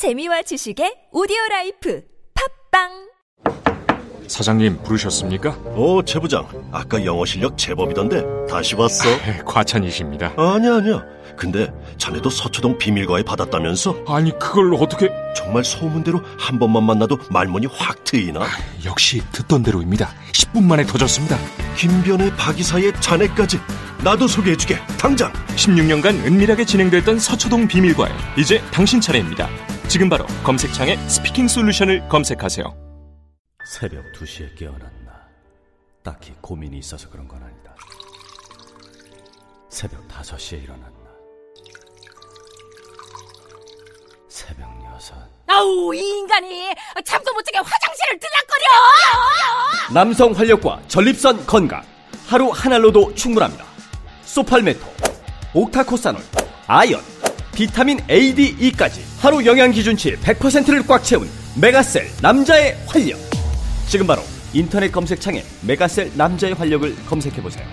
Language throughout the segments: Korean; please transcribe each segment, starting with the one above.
재미와 지식의 audio life 팟빵 사장님 부르셨습니까? 오, 최 부장. 아까 영어 실력 제법이던데 다시 봤어? 과찬이십니다. 아니야, 아니야. 근데 자네도 서초동 비밀과외 받았다면서? 아니 그걸 어떻게... 정말 소문대로 한 번만 만나도 말문이 확 트이나? 역시 듣던 대로입니다. 10분 만에 터졌습니다. 김변에 박이사에 자네까지 나도 소개해주게. 당장. 16년간 은밀하게 진행됐던 서초동 비밀과에 이제 당신 차례입니다. 지금 바로 검색창에 스피킹 솔루션을 검색하세요. 새벽 2시에 깨어났나. 딱히 고민이 있어서 그런 건 아니다. 새벽 5시에 일어났나. 새벽 6. 아우 이 인간이 잠도 못 자게 화장실을 들락거려 남성 활력과 전립선 건강 하루 한 알로도 충분합니다 소팔메토 옥타코사놀 아연 비타민 A, D, E까지 하루 영양 기준치 100%를 꽉 채운 메가셀 남자의 활력 지금 바로 인터넷 검색창에 메가셀 남자의 활력을 검색해 보세요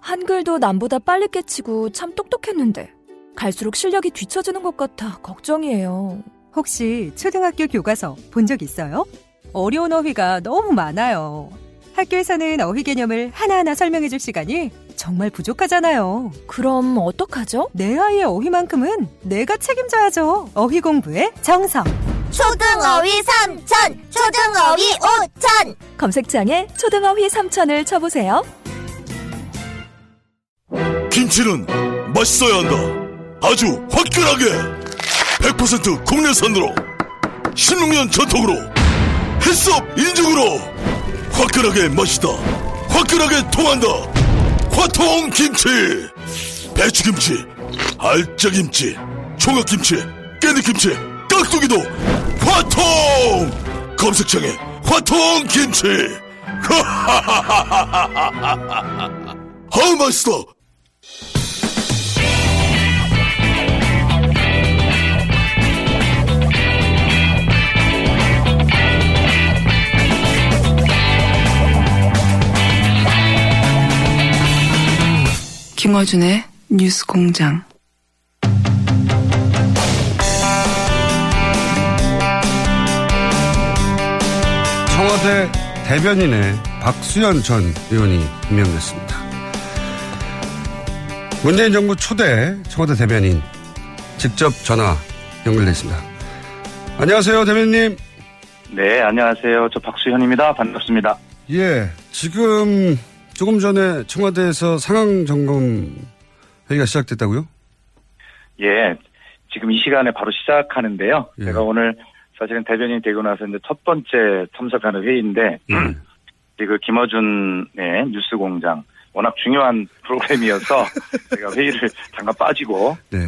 한글도 남보다 빨리 깨치고 참 똑똑했는데 갈수록 실력이 뒤처지는 것 같아 걱정이에요. 혹시 초등학교 교과서 본 적 있어요? 어려운 어휘가 너무 많아요. 학교에서는 어휘 개념을 하나하나 설명해 줄 시간이 정말 부족하잖아요. 그럼 어떡하죠? 내 아이의 어휘만큼은 내가 책임져야죠. 어휘 공부의 정성. 초등어휘 삼천 초등어휘 오천 검색창에 초등어휘 3천을 쳐보세요. 김치는 맛있어야 한다. 아주 화끈하게 100% 국내산으로 16년 전통으로 햇섭 인증으로 화끈하게 맛있다 화끈하게 통한다 화통 김치. 배추김치 알짜김치 총각김치 깨잎김치 깍두기도 화통! 검색창에 화통 김치. 하하하하하하하 아우 맛있어 김어준의 뉴스 공장. 청와대 대변인의 박수현 전 의원이 임명됐습니다. 문재인 정부 초대 청와대 대변인 직접 전화 연결됐습니다. 안녕하세요, 대변인님. 네, 안녕하세요. 저 박수현입니다. 반갑습니다. 예, 지금 조금 전에 청와대에서 상황 점검 회의가 시작됐다고요? 예, 지금 이 시간에 바로 시작하는데요. 예. 제가 오늘 사실은 대변인이 되고 나서 이제 첫 번째 참석하는 회의인데, 예. 그 김어준의 뉴스 공장, 워낙 중요한 프로그램이어서 제가 회의를 잠깐 빠지고 네.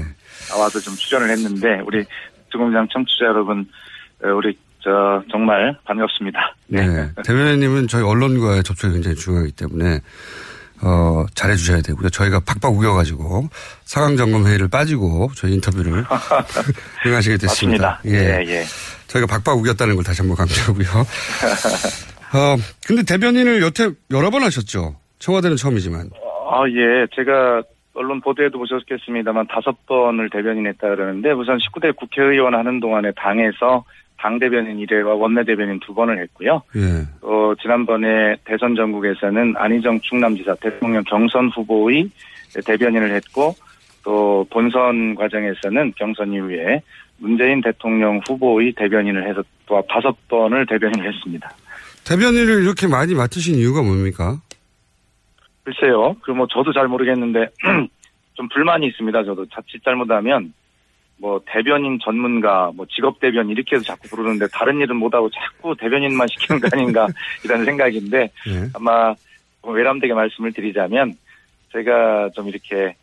나와서 좀 출연을 했는데, 우리 뉴스 공장 청취자 여러분, 어, 우리 저 정말 반갑습니다. 네. 대변인님은 저희 언론과의 접촉이 굉장히 중요하기 때문에, 어, 잘해주셔야 되고요. 저희가 팍팍 우겨가지고 상황 점검 회의를 빠지고 저희 인터뷰를 응하시게 됐습니다. 맞습니다. 예, 예. 저희가 박박 우겼다는 걸 다시 한번 강조하고요. 어, 근데 대변인을 여태 여러 번 하셨죠? 청와대는 처음이지만. 아, 예. 제가 언론 보도에도 보셨겠습니다만 다섯 번을 대변인 했다 그러는데 우선 19대 국회의원 하는 동안에 당에서 당 대변인 1회와 원내 대변인 두 번을 했고요. 예. 또 지난번에 대선 전국에서는 안희정 충남지사 대통령 경선 후보의 대변인을 했고 또 본선 과정에서는 경선 이후에 문재인 대통령 후보의 대변인을 해서 또 다섯 번을 대변인을 했습니다. 대변인을 이렇게 많이 맡으신 이유가 뭡니까? 글쎄요. 그 뭐 저도 잘 모르겠는데 좀 불만이 있습니다. 저도 자칫 잘못하면 뭐 대변인 전문가, 뭐 직업 대변 이렇게 해서 자꾸 부르는데 다른 일은 못하고 자꾸 대변인만 시키는 거 아닌가 이런 생각인데 예. 아마 뭐 외람되게 말씀을 드리자면 제가 좀 이렇게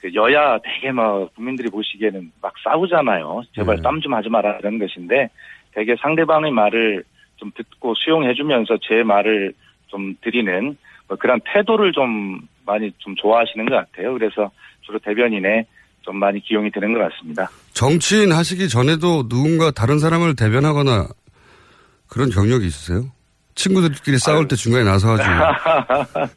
그 여야 되게 막 국민들이 보시기에는 막 싸우잖아요. 제발 네. 땀좀 하지 마라 이런 것인데 되게 상대방의 말을 좀 듣고 수용해주면서 제 말을 좀 드리는 뭐 그런 태도를 좀 많이 좀 좋아하시는 것 같아요. 그래서 주로 대변인에 좀 많이 기용이 되는 것 같습니다. 정치인 하시기 전에도 누군가 다른 사람을 대변하거나 그런 경력이 있으세요? 친구들끼리 싸울 때 중간에 나서가지고.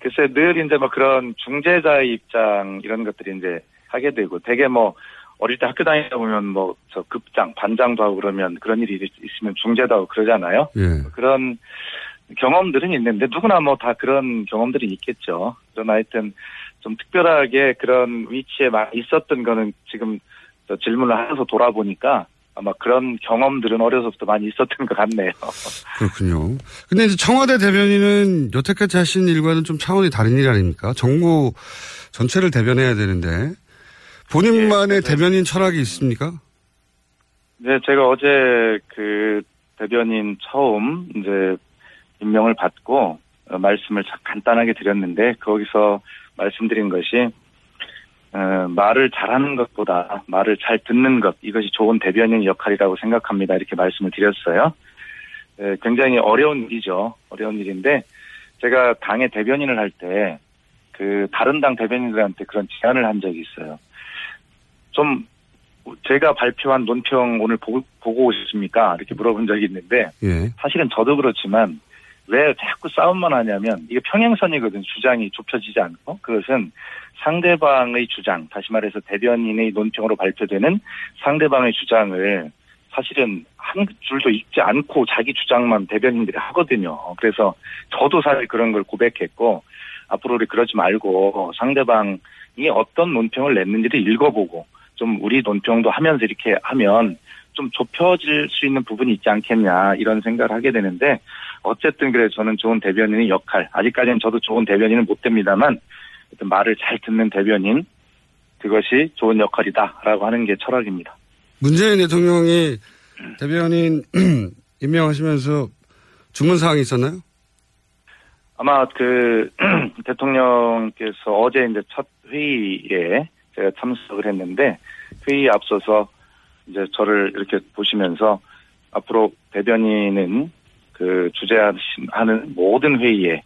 글쎄 늘 이제 뭐 그런 중재자의 입장 이런 것들이 이제 하게 되고 되게 뭐 어릴 때 학교 다니다 보면 뭐 저 급장, 반장도 하고 그러면 그런 일이 있- 있으면 중재도 하고 그러잖아요. 예. 그런 경험들은 있는데 누구나 뭐 다 그런 경험들이 있겠죠. 그러나 하여튼 좀 특별하게 그런 위치에 있었던 거는 지금 저 질문을 하면서 돌아보니까 아마 그런 경험들은 어려서부터 많이 있었던 것 같네요. 그렇군요. 근데 이제 청와대 대변인은 여태까지 하신 일과는 좀 차원이 다른 일 아닙니까? 정부 전체를 대변해야 되는데 본인만의 대변인 철학이 있습니까? 네, 제가 어제 그 대변인 처음 이제 임명을 받고 어, 말씀을 자- 간단하게 드렸는데 거기서 말씀드린 것이 어, 말을 잘하는 것보다 말을 잘 듣는 것 이것이 좋은 대변인 역할이라고 생각합니다. 이렇게 말씀을 드렸어요. 네, 굉장히 어려운 일이죠. 어려운 일인데 제가 당의 대변인을 할 때 그 다른 당 대변인들한테 그런 제안을 한 적이 있어요. 좀 제가 발표한 논평 오늘 보고, 보고 오셨습니까? 이렇게 물어본 적이 있는데 예. 사실은 저도 그렇지만 왜 자꾸 싸움만 하냐면 이게 평행선이거든 주장이 좁혀지지 않고 그것은 상대방의 주장 다시 말해서 대변인의 논평으로 발표되는 상대방의 주장을 사실은 한 줄도 읽지 않고 자기 주장만 대변인들이 하거든요. 그래서 저도 사실 그런 걸 고백했고 앞으로 우리 그러지 말고 상대방이 어떤 논평을 냈는지를 읽어보고 좀 우리 논평도 하면서 이렇게 하면 좀 좁혀질 수 있는 부분이 있지 않겠냐 이런 생각을 하게 되는데 어쨌든 그래 저는 좋은 대변인의 역할 아직까지는 저도 좋은 대변인은 못 됩니다만 말을 잘 듣는 대변인 그것이 좋은 역할이다라고 하는 게 철학입니다. 문재인 대통령이 대변인 임명하시면서 주문 사항이 있었나요? 아마 그 대통령께서 어제 이제 첫 회의에 제가 참석을 했는데 회의에 앞서서 이제 저를 이렇게 보시면서 앞으로 대변인은 그 주재하는 모든 회의에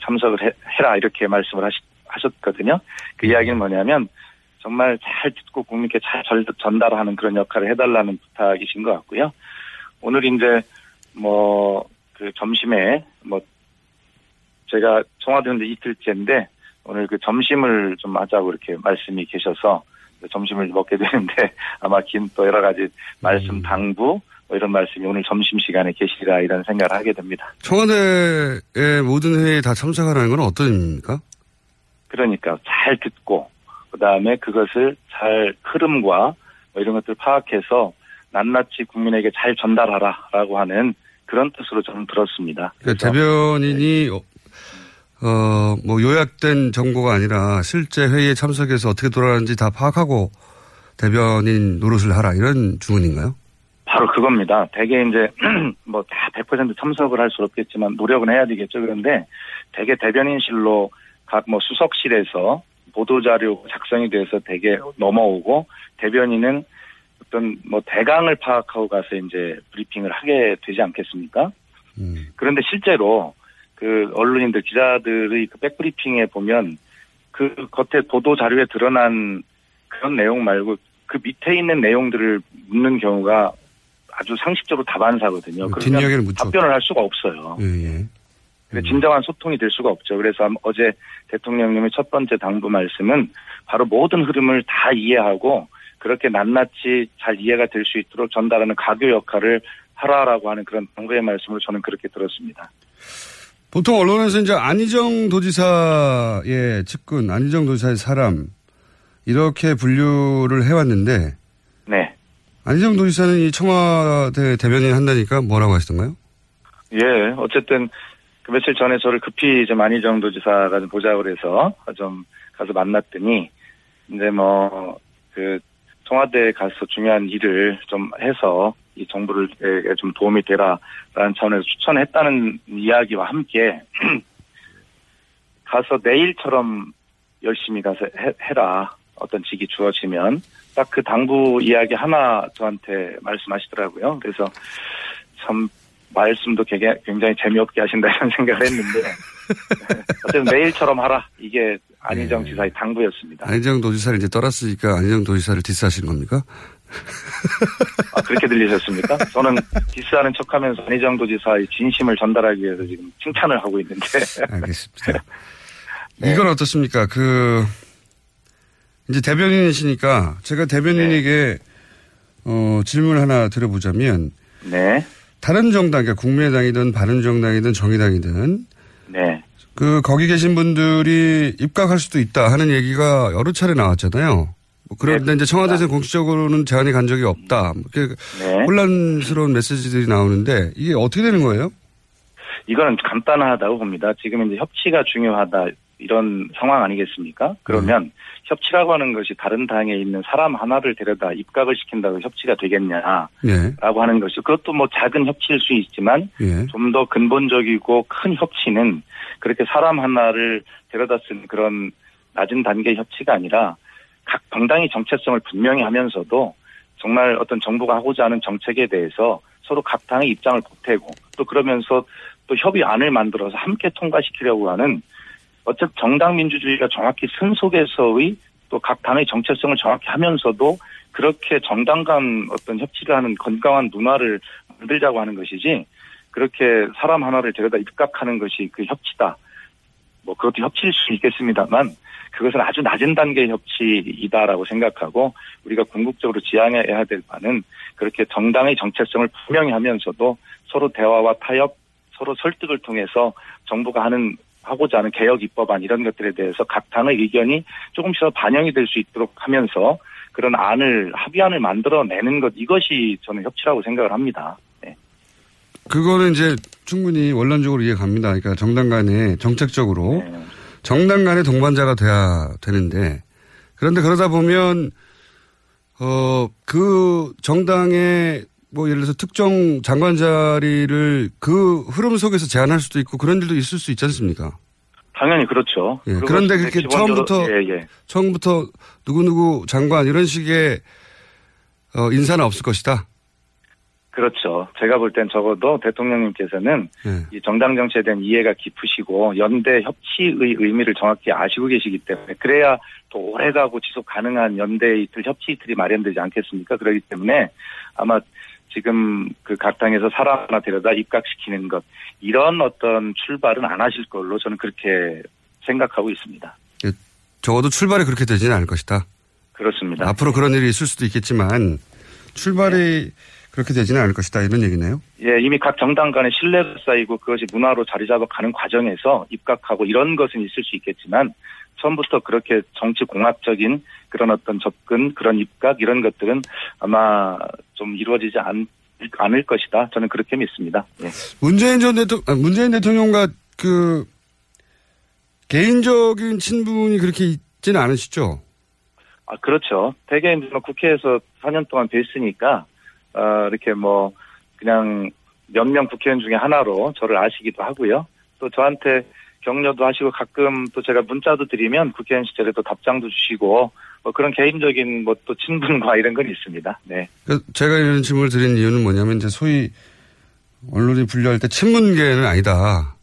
참석을 해, 라 이렇게 말씀을 하시, 하셨거든요. 그 이야기는 뭐냐면 정말 잘 듣고 국민께 잘 전- 전달하는 그런 역할을 해달라는 부탁이신 것 같고요. 오늘 이제 뭐 그 점심에 뭐 제가 청와대 온지 이틀째인데 오늘 그 점심을 좀 하자고 이렇게 말씀이 계셔서 점심을 먹게 되는데 아마 긴또 여러 가지 말씀 당부 뭐 이런 말씀이 오늘 점심 시간에 계시리라 이런 생각을 하게 됩니다. 청와대의 모든 회의에 다 참석하라는 건 어떤 의미입니까? 그러니까 잘 듣고 그 다음에 그것을 잘 흐름과 뭐 이런 것들 파악해서 낱낱이 국민에게 잘 전달하라라고 하는 그런 뜻으로 저는 들었습니다. 그러니까 대변인이 어, 어, 뭐 요약된 정보가 아니라 실제 회의에 참석해서 어떻게 돌아가는지 다 파악하고 대변인 노릇을 하라 이런 주문인가요? 바로 그겁니다. 대개 이제 뭐 다 100% 참석을 할 수 없겠지만 노력은 해야 되겠죠. 그런데 대개 대변인실로 각 뭐 수석실에서 보도자료 작성이 돼서 대개 넘어오고 대변인은 어떤 뭐 대강을 파악하고 가서 이제 브리핑을 하게 되지 않겠습니까? 음. 그런데 실제로 그 언론인들 기자들의 그 백브리핑에 보면 그 겉에 보도 자료에 드러난 그런 내용 말고 그 밑에 있는 내용들을 묻는 경우가 아주 상식적으로 다반사거든요. 뭐 그러면. 답변을 할 수가 없어요. 예, 예. 근데 진정한 소통이 될 수가 없죠. 그래서 어제 대통령님의 첫 번째 당부 말씀은 바로 모든 흐름을 다 이해하고 그렇게 낱낱이 잘 이해가 될 수 있도록 전달하는 가교 역할을 하라라고 하는 그런 당부의 말씀을 저는 그렇게 들었습니다. 보통 언론에서 이제 안희정 도지사의 측근, 안희정 도지사의 사람 이렇게 분류를 해왔는데 네. 안희정 도지사는 이 청와대 대변인 한다니까 뭐라고 하시던가요? 예, 어쨌든 그 며칠 전에 저를 급히 좀 안희정 도지사가 좀 보자고 그래서 좀 가서 만났더니 이제 뭐 그 청와대에 가서 중요한 일을 좀 해서 이 정부를 에좀 도움이 되라라는 차원에서 추천했다는 이야기와 함께 가서 내일처럼 열심히 가서 해, 해라 어떤 직이 주어지면 딱 그 당부 이야기 하나 저한테 말씀하시더라고요. 그래서 참 말씀도 굉장히 재미없게 하신다 이런 생각을 했는데 어쨌든 내일처럼 하라 이게 안희정 네. 지사의 당부였습니다. 안희정 도지사를 이제 떠났으니까 안희정 도지사를 디스하시는 겁니까? 아, 그렇게 들리셨습니까? 저는 디스하는 척하면서 안희정 도지사의 진심을 전달하기 위해서 지금 칭찬을 하고 있는데 알겠습니다. 이건 어떻습니까? 그 이제 대변인이시니까 제가 대변인에게 어, 질문 하나 드려보자면 네. 다른 정당, 그러니까 국민의당이든 바른정당이든 정의당이든 네. 그 거기 계신 분들이 입각할 수도 있다 하는 얘기가 여러 차례 나왔잖아요. 뭐 그런데 네, 이제 청와대에서 공식적으로는 제안이 간 적이 없다. 뭐 이렇게 네. 혼란스러운 메시지들이 나오는데 이게 어떻게 되는 거예요? 이거는 간단하다고 봅니다. 지금 이제 협치가 중요하다 이런 상황 아니겠습니까? 그러면 협치라고 하는 것이 다른 당에 있는 사람 하나를 데려다 입각을 시킨다고 협치가 되겠냐라고 네. 하는 것이 그것도 뭐 작은 협치일 수 있지만 예. 좀더 근본적이고 큰 협치는 그렇게 사람 하나를 데려다 쓴 그런 낮은 단계의 협치가 아니라 각 당당의 정체성을 분명히 하면서도 정말 어떤 정부가 하고자 하는 정책에 대해서 서로 각 당의 입장을 보태고 또 그러면서 또 협의안을 만들어서 함께 통과시키려고 하는 어쨌든 정당 민주주의가 정확히 쓴 속에서의 또 각 당의 정체성을 정확히 하면서도 그렇게 정당 간 어떤 협치를 하는 건강한 문화를 만들자고 하는 것이지 그렇게 사람 하나를 데려다 입각하는 것이 그 협치다. 뭐 그것도 협치일 수 있겠습니다만 그것은 아주 낮은 단계의 협치이다라고 생각하고 우리가 궁극적으로 지향해야 될 바는 그렇게 정당의 정체성을 분명히 하면서도 서로 대화와 타협, 서로 설득을 통해서 정부가 하는 하고자 하는 개혁 입법안 이런 것들에 대해서 각 당의 의견이 조금씩 더 반영이 될 수 있도록 하면서 그런 안을 합의안을 만들어내는 것 이것이 저는 협치라고 생각을 합니다. 네. 그거는 이제 충분히 원론적으로 이해 갑니다. 그러니까 정당 간에 정책적으로 네. 정당 간의 동반자가 돼야 되는데 그런데 그러다 보면 어 그 정당의 뭐 예를 들어서 특정 장관 자리를 그 흐름 속에서 제안할 수도 있고 그런 일도 있을 수 있지 않습니까? 당연히 그렇죠. 예, 그런데 그렇게 기본적으로- 처음부터 예, 예. 처음부터 누구 누구 장관 이런 식의 어, 인사는 없을 것이다. 그렇죠. 제가 볼 땐 적어도 대통령님께서는 예. 이 정당 정치에 대한 이해가 깊으시고 연대 협치의 의미를 정확히 아시고 계시기 때문에 그래야 또 오래가고 지속 가능한 연대 이틀 협치 이틀이 마련되지 않겠습니까? 그렇기 때문에 아마 지금 그 각 당에서 사람 하나 데려다 입각시키는 것 이런 어떤 출발은 안 하실 걸로 저는 그렇게 생각하고 있습니다. 적어도 출발이 그렇게 되지는 않을 것이다. 그렇습니다. 앞으로 그런 일이 있을 수도 있겠지만 출발이 그렇게 되지는 않을 것이다 이런 얘기네요. 예, 이미 각 정당 간에 신뢰가 쌓이고 그것이 문화로 자리 잡아가는 과정에서 입각하고 이런 것은 있을 수 있겠지만 처음부터 그렇게 정치 공학적인 그런 어떤 접근, 그런 입각 이런 것들은 아마 좀 이루어지지 않, 않을 것이다. 저는 그렇게 믿습니다. 예. 문재인 전 대통령, 아, 문재인 대통령과 그 개인적인 친분이 그렇게 있지는 않으시죠? 아, 그렇죠. 대개 국회에서 4년 동안 뵀으니까, 어, 이렇게 뭐, 그냥 몇 명 국회의원 중에 하나로 저를 아시기도 하고요. 또 저한테 격려도 하시고 가끔 또 제가 문자도 드리면 국회의원 시절에 또 답장도 주시고, 뭐 그런 개인적인 뭐 또 친분과 이런 건 있습니다. 네. 그래서 제가 이런 질문을 드린 이유는 뭐냐면 이제 소위 언론이 분류할 때 친문계는 아니다.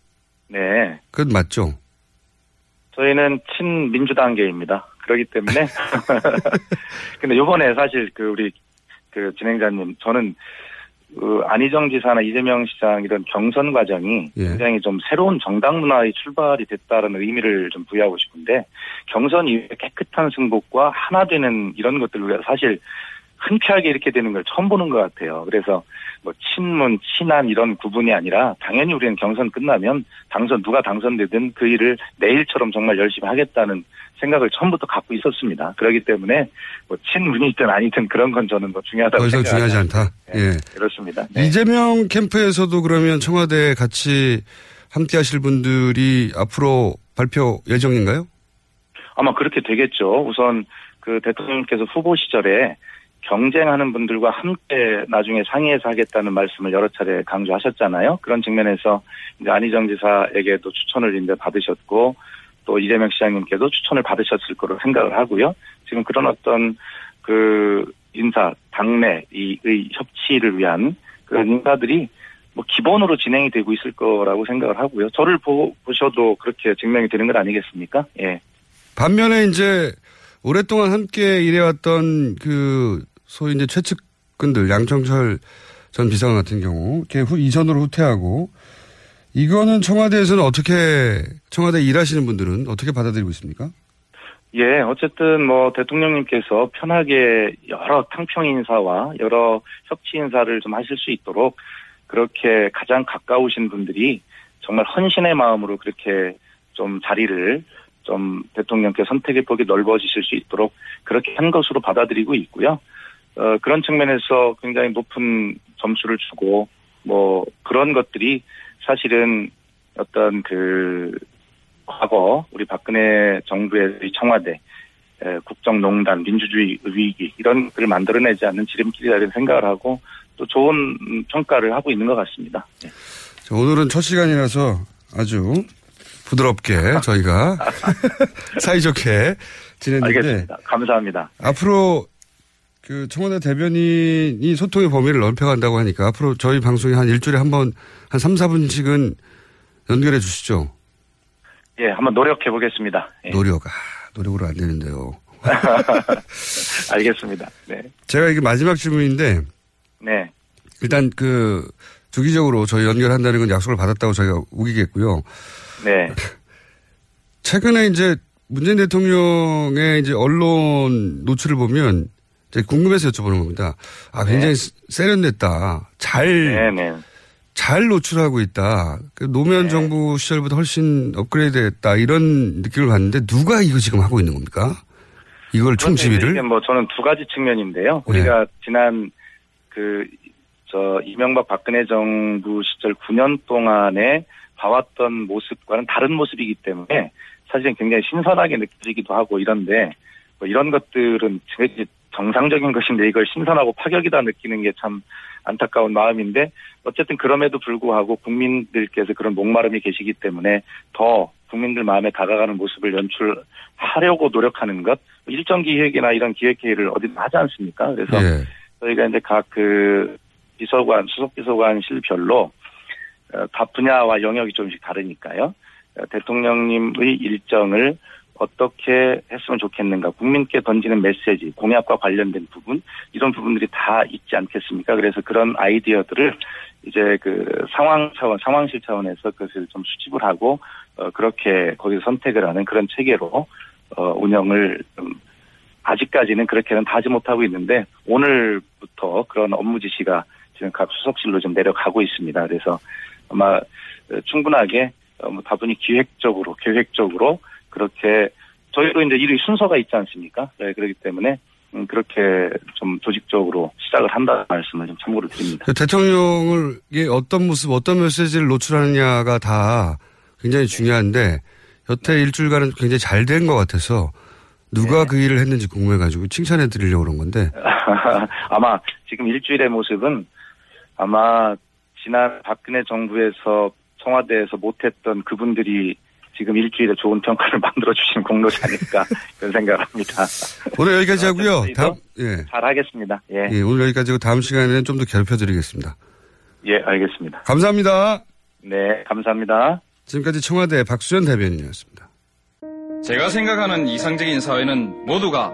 네. 그건 맞죠? 저희는 친민주당계입니다. 그렇기 때문에. 근데 요번에 사실 그 우리 그 진행자님, 저는 그 안희정 지사나 이재명 시장 이런 경선 과정이 예. 굉장히 좀 새로운 정당 문화의 출발이 됐다는 의미를 좀 부여하고 싶은데 경선 이후에 깨끗한 승복과 하나 되는 이런 것들 우리가 사실 흔쾌하게 이렇게 되는 걸 처음 보는 것 같아요. 그래서 뭐 친문, 친한 이런 구분이 아니라 당연히 우리는 경선 끝나면 당선 누가 당선되든 그 일을 내일처럼 정말 열심히 하겠다는 생각을 처음부터 갖고 있었습니다. 그렇기 때문에 뭐 친문이든 아니든 그런 건 저는 뭐 중요하다고 더 이상 생각하지 중요하지 않다. 예. 그렇습니다. 네. 이재명 캠프에서도 그러면 청와대에 같이 함께 하실 분들이 앞으로 발표 예정인가요? 아마 그렇게 되겠죠. 우선 그 대통령께서 후보 시절에 경쟁하는 분들과 함께 나중에 상의해서 하겠다는 말씀을 여러 차례 강조하셨잖아요. 그런 측면에서 이제 안희정 지사에게도 추천을 이제 받으셨고 또 이재명 시장님께도 추천을 받으셨을 거로 생각을 하고요. 지금 그런 어떤 그 인사 당내 이의 협치를 위한 그런 인사들이 뭐 기본으로 진행이 되고 있을 거라고 생각을 하고요. 저를 보, 보셔도 그렇게 증명이 되는 것 아니겠습니까? 예. 반면에 이제 오랫동안 함께 일해왔던 그 소위 이제 최측근들 양청철 전 비서관 같은 경우 이렇게 후, 이전으로 후퇴하고 이거는 청와대에서는 어떻게 청와대 일하시는 분들은 어떻게 받아들이고 있습니까? 예, 어쨌든 뭐 대통령님께서 편하게 여러 탕평 인사와 여러 협치 인사를 좀 하실 수 있도록 그렇게 가장 가까우신 분들이 정말 헌신의 마음으로 그렇게 좀 자리를 좀 대통령께 선택의 폭이 넓어지실 수 있도록 그렇게 한 것으로 받아들이고 있고요. 어, 그런 측면에서 굉장히 높은 점수를 주고 뭐 그런 것들이 사실은 어떤 그 과거 우리 박근혜 정부의 청와대 에, 국정농단 민주주의 위기 이런 것들을 만들어내지 않는 지름길이라는 생각을 하고 또 좋은 평가를 하고 있는 것 같습니다. 오늘은 첫 시간이라서 아주 부드럽게 저희가 사이좋게 지냈는데 알겠습니다. 감사합니다. 앞으로 그 청와대 대변인이 소통의 범위를 넓혀간다고 하니까 앞으로 저희 방송에 한 일주일에 한 번 한 3, 4분씩은 연결해 주시죠. 예, 한번 노력해 보겠습니다. 예. 노력. 아, 노력으로 안 되는데요. 알겠습니다. 네. 제가 이게 마지막 질문인데 네. 일단 그 주기적으로 저희 연결한다는 건 약속을 받았다고 저희가 우기겠고요. 네. 최근에 이제 문재인 대통령의 이제 언론 노출을 보면 궁금해서 여쭤보는 겁니다. 아, 굉장히 네. 세련됐다. 잘, 네, 네. 잘 노출하고 있다. 그 노무현 네. 정부 시절보다 훨씬 업그레이드 했다. 이런 느낌을 받는데 누가 이거 지금 하고 있는 겁니까? 이걸 총 그런데 이게 지휘를? 뭐 저는 두 가지 측면인데요. 우리가 지난 그 저 이명박 박근혜 정부 시절 9년 동안에 봐왔던 모습과는 다른 모습이기 때문에 사실은 굉장히 신선하게 느껴지기도 하고 이런데 뭐 이런 것들은 정상적인 것인데 이걸 신선하고 파격이다 느끼는 게 참 안타까운 마음인데 어쨌든 그럼에도 불구하고 국민들께서 그런 목마름이 계시기 때문에 더 국민들 마음에 다가가는 모습을 연출하려고 노력하는 것 일정 기획이나 이런 기획 회의를 어디든 하지 않습니까? 그래서 예. 저희가 이제 각 그 비서관, 수석 비서관실별로 어, 다 분야와 영역이 조금씩 다르니까요. 어, 대통령님의 일정을 어떻게 했으면 좋겠는가, 국민께 던지는 메시지, 공약과 관련된 부분, 이런 부분들이 다 있지 않겠습니까? 그래서 그런 아이디어들을 이제 그 상황 차원, 상황실 차원에서 그것을 좀 수집을 하고, 어, 그렇게 거기서 선택을 하는 그런 체계로, 어, 운영을 좀 아직까지는 그렇게는 다 하지 못하고 있는데 오늘부터 그런 업무 지시가 지금 각 수석실로 좀 내려가고 있습니다. 그래서 아마 어, 충분하게 어, 뭐 다분히 기획적으로 계획적으로 그렇게 저희도 이제 일의 순서가 있지 않습니까? 네, 그렇기 때문에 음, 그렇게 좀 조직적으로 시작을 한다는 말씀을 좀 참고로 드립니다. 그 대통령을 이 어떤 모습, 어떤 메시지를 노출하느냐가 다 굉장히 중요한데 여태 일주일간은 굉장히 잘 된 것 같아서 누가 그 일을 했는지 궁금해가지고 칭찬해 드리려고 그런 건데 아마 지금 일주일의 모습은 아마 지난 박근혜 정부에서 청와대에서 못했던 그분들이 지금 일주일에 좋은 평가를 만들어 주신 공로지 아닐까 그런 생각을 합니다. 오늘 여기까지 하고요. 저희도 다음 예. 잘 하겠습니다. 예. 예, 오늘 여기까지 하고 다음 시간에는 좀더 괴롭혀 드리겠습니다. 예, 알겠습니다. 감사합니다. 네, 감사합니다. 지금까지 청와대 박수현 대변인이었습니다. 제가 생각하는 이상적인 사회는 모두가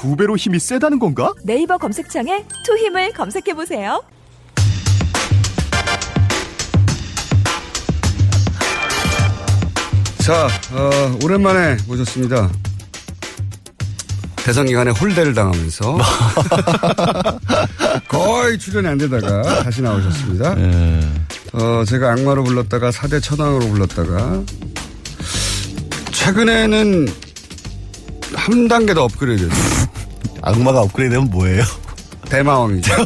두 배로 힘이 세다는 건가? 네이버 검색창에 투 힘을 검색해 보세요. 자, 어, 오랜만에 모셨습니다. 대선 기간에 홀대를 당하면서 거의 출연이 안 되다가 다시 나오셨습니다. 어, 제가 악마로 불렀다가 사대 천왕으로 불렀다가 최근에는 한 단계 더 업그레이드 됐어요. 악마가 업그레이드면 뭐예요? 대마왕이죠.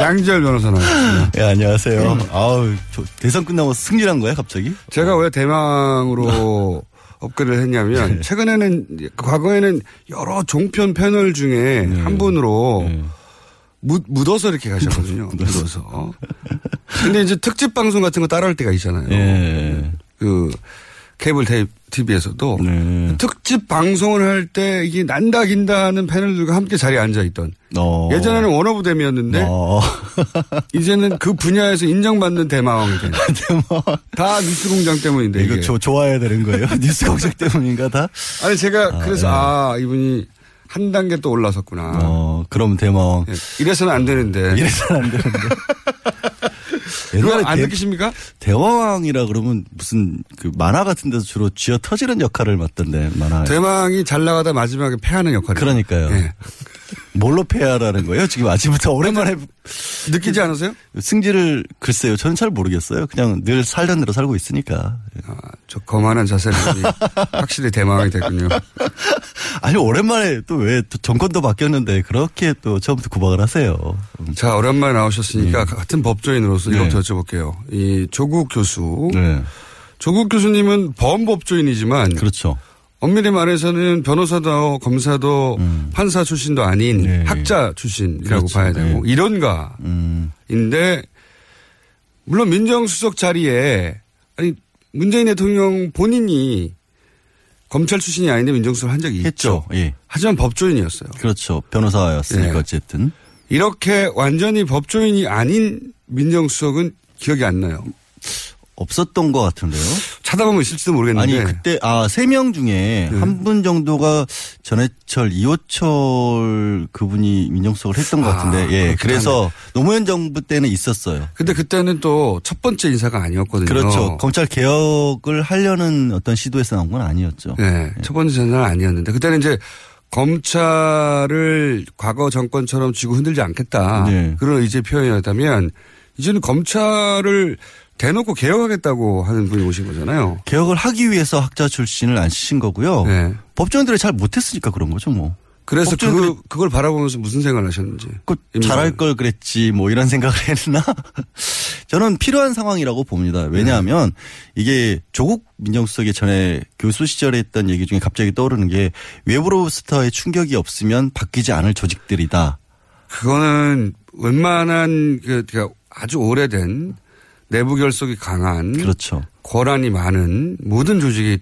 양지열 변호사 나왔습니다. 예, 안녕하세요. 아우, 저 대선 끝나고 승리한 거예요, 갑자기? 제가 왜 대망으로 업그레이드를 했냐면 최근에는 과거에는 여러 종편 패널 중에 한 분으로 묻, 묻어서 이렇게 가셨거든요. 묻어서. 근데 이제 특집 방송 같은 거 따라할 때가 있잖아요. 예. 그 케이블 TV에서도 네. 특집 방송을 할 때 이게 난다 긴다 하는 패널들과 함께 자리에 앉아 있던 어. 예전에는 워너브 댐이었는데 어. 이제는 그 분야에서 인정받는 대마왕이 되는 다 뉴스 공장 때문인데 이거. 조, 좋아야 되는 거예요? 뉴스 공작 때문인가 다? 아니 제가 그래서 예. 아 이분이 한 단계 또 올라섰구나. 어, 그럼 대마왕. 예, 이래서는 안 되는데. 이래서는 안 되는데. 그거 안 대- 느끼십니까? 대왕이라 그러면 무슨 그 만화 같은 데서 주로 쥐어 터지는 역할을 맡던데, 만화. 대망이 잘 나가다 마지막에 패하는 역할이에요. 그러니까요. 예. 뭘로 패하라는 거예요? 지금 아침부터 오랜만에 느끼지 않으세요? 승질을 글쎄요. 저는 잘 모르겠어요. 그냥 늘 살던 대로 살고 있으니까. 아, 저 거만한 보니 확실히 대망이 됐군요. 아니 오랜만에 또 왜 정권도 바뀌었는데 그렇게 또 처음부터 구박을 하세요. 자, 오랜만에 나오셨으니까 같은 법조인으로서 네. 이것도 여쭤볼게요. 이 조국 교수. 네. 조국 교수님은 범법조인이지만. 그렇죠. 엄밀히 말해서는 변호사도 검사도 판사 출신도 아닌 네. 학자 출신이라고 그렇죠. 봐야 되고 네. 이론가인데 음. 물론 민정수석 자리에 아니 문재인 대통령 본인이 검찰 출신이 아닌데 민정수석 한 적이 했죠. 있죠. 예. 하지만 법조인이었어요. 그렇죠. 변호사였으니까 네. 어쨌든. 이렇게 완전히 법조인이 아닌 민정수석은 기억이 안 나요. 없었던 것 같은데요. 찾아보면 있을지도 모르겠는데. 아니 그때 아 세 명 중에 네. 한분 정도가 전해철 이호철 그분이 민정수석을 했던 것 아, 같은데 예 그렇긴 그래서 노무현 정부 때는 있었어요. 근데 그때는 또 첫 번째 인사가 아니었거든요. 그렇죠. 검찰 개혁을 하려는 어떤 시도에서 나온 건 아니었죠. 네. 첫 번째 전화는 아니었는데 그때는 이제 검찰을 과거 정권처럼 쥐고 흔들지 않겠다. 네. 그런 의제 표현이었다면 이제는 검찰을 대놓고 개혁하겠다고 하는 분이 오신 거잖아요. 개혁을 하기 위해서 학자 출신을 안 쓰신 거고요. 네. 법조인들이 잘 못했으니까 그런 거죠, 뭐. 그래서 법조인들이 그, 그걸 바라보면서 무슨 생각을 하셨는지. 그 잘할 걸 그랬지 뭐 이런 생각을 했나? 저는 필요한 상황이라고 봅니다. 왜냐하면 이게 조국 민정수석이 전에 교수 시절에 했던 얘기 중에 갑자기 떠오르는 게 외부로부터의 충격이 없으면 바뀌지 않을 조직들이다. 그거는 웬만한 그 그러니까 아주 오래된 내부 결속이 강한 그렇죠. 권한이 많은 모든 조직이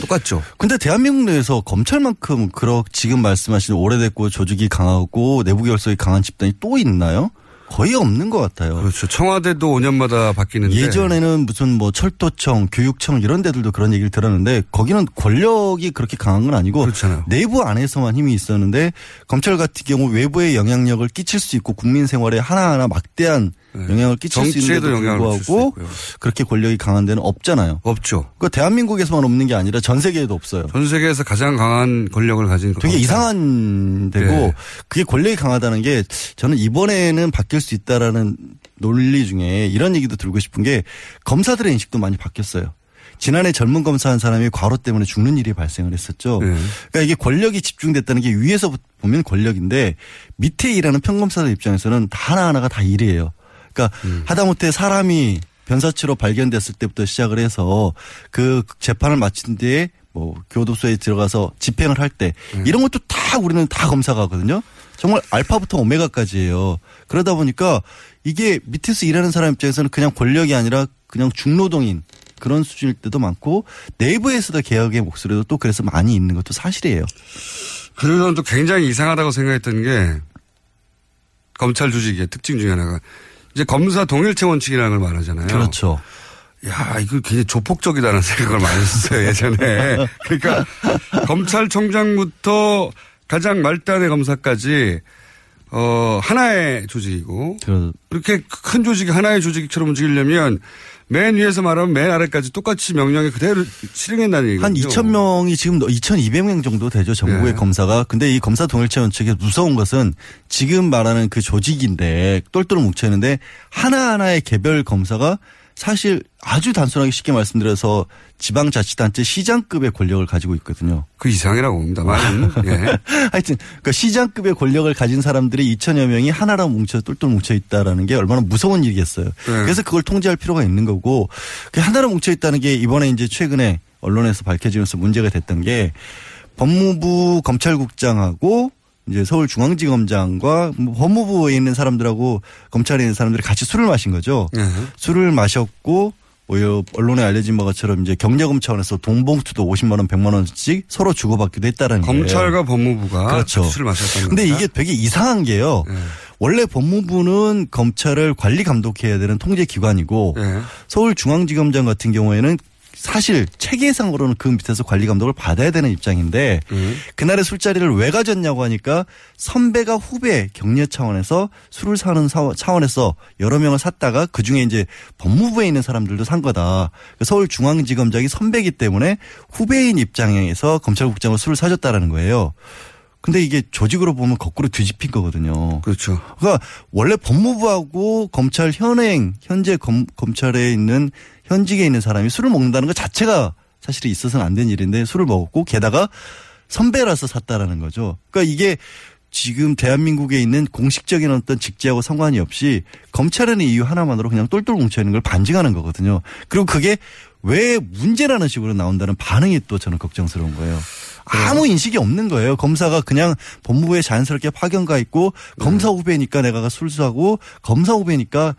똑같죠. 근데 대한민국 내에서 검찰만큼 그렇 지금 말씀하신 오래됐고 조직이 강하고 내부 결속이 강한 집단이 또 있나요? 거의 없는 것 같아요. 그렇죠. 청와대도 5년마다 바뀌는데 예전에는 무슨 뭐 철도청, 교육청 이런 데들도 그런 얘기를 들었는데 거기는 권력이 그렇게 강한 건 아니고 그렇잖아요. 내부 안에서만 힘이 있었는데 검찰 같은 경우 외부에 영향력을 끼칠 수 있고 국민 생활에 하나하나 막대한 영향을 끼칠 수 있는 네. 정치에도 데도 영향을 줄수 불구하고. 그렇게 권력이 강한 데는 없잖아요. 없죠. 그 대한민국에서만 없는 게 아니라 전 세계에도 없어요. 전 세계에서 가장 강한 권력을 가진 되게 검찰. 이상한 데고 네. 그게 권력이 강하다는 게 저는 이번에는 바뀔 수 있다라는 논리 중에 이런 얘기도 들고 싶은 게 검사들의 인식도 많이 바뀌었어요. 지난해 젊은 검사 한 사람이 과로 때문에 죽는 일이 발생을 했었죠. 네. 그러니까 이게 권력이 집중됐다는 게 위에서 보면 권력인데 밑에 일하는 평검사들 입장에서는 다 하나하나가 다 일이에요. 그러니까 음. 하다못해 사람이 변사치로 발견됐을 때부터 시작을 해서 그 재판을 마친 뒤에 뭐 교도소에 들어가서 집행을 할때 네. 이런 것도 다 우리는 다 검사가 하거든요. 정말 알파부터 오메가까지예요. 그러다 보니까 이게 밑에서 일하는 사람 입장에서는 그냥 권력이 아니라 그냥 중노동인 그런 수준일 때도 많고 내부에서도 개혁의 목소리도 또 그래서 많이 있는 것도 사실이에요. 저는 또 굉장히 이상하다고 생각했던 게 검찰 조직의 특징 중에 하나가 이제 검사 동일체 원칙이라는 걸 말하잖아요. 그렇죠. 야, 이거 굉장히 조폭적이다는 생각을 많이 했어요, 예전에. 그러니까 검찰총장부터 가장 말단의 검사까지 어, 하나의 조직이고 그렇- 그렇게 큰 조직이 하나의 조직처럼 움직이려면 맨 위에서 말하면 맨 아래까지 똑같이 명령에 그대로 실행한다는 얘기죠. 한 2천 명이 지금 2,200명 정도 되죠 전국의 네. 검사가. 근데 이 검사 동일체 원칙에 무서운 것은 지금 말하는 그 조직인데 똘똘 뭉쳐 있는데 하나 하나의 개별 검사가 사실 아주 단순하게 쉽게 말씀드려서 지방자치단체 시장급의 권력을 가지고 있거든요. 그 이상이라고 봅니다만. 예. 하여튼 그 시장급의 권력을 가진 사람들이 2천여 명이 하나로 뭉쳐 똘똘 뭉쳐 있다라는 게 얼마나 무서운 일이겠어요. 그래서 그걸 통제할 필요가 있는 거고 그 하나로 뭉쳐 있다는 게 이번에 이제 최근에 언론에서 밝혀지면서 문제가 됐던 게 법무부 검찰국장하고 이제 서울중앙지검장과 뭐 법무부에 있는 사람들하고 검찰에 있는 사람들이 같이 술을 마신 거죠. 술을 마셨고 오히려 언론에 알려진 바처럼 이제 경제금 차원에서 돈 봉투도 50만 원, 100만 원씩 서로 주고받기도 했다라는 거예요. 검찰과 법무부가 그렇죠. 술을 마셨다는 근데 겁니까? 이게 되게 이상한 게요. 원래 법무부는 검찰을 관리 감독해야 되는 통제 기관이고 네. 서울중앙지검장 같은 경우에는 사실 체계상으로는 그 밑에서 관리 감독을 받아야 되는 입장인데 그날의 술자리를 왜 가졌냐고 하니까 선배가 후배 격려 차원에서 술을 사는 사- 차원에서 여러 명을 샀다가 그 중에 이제 법무부에 있는 사람들도 산 거다. 그 서울중앙지검장이 선배이기 때문에 후배인 입장에서 검찰국장으로 술을 사줬다라는 거예요. 근데 이게 조직으로 보면 거꾸로 뒤집힌 거거든요. 그렇죠. 그러니까 원래 법무부하고 검찰 현행 현재 검, 검찰에 있는 현직에 있는 사람이 술을 먹는다는 것 자체가 사실 있어서는 안 된 일인데 술을 먹었고 게다가 선배라서 샀다라는 거죠. 그러니까 이게 지금 대한민국에 있는 공식적인 어떤 직제하고 상관이 없이 검찰에는 이유 하나만으로 그냥 똘똘 뭉쳐 있는 걸 반증하는 거거든요. 그리고 그게 왜 문제라는 식으로 나온다는 반응이 또 저는 걱정스러운 거예요. 아무 인식이 없는 거예요. 검사가 그냥 법무부에 자연스럽게 파견 가 있고 검사 후배니까 내가 술수하고 검사 후배니까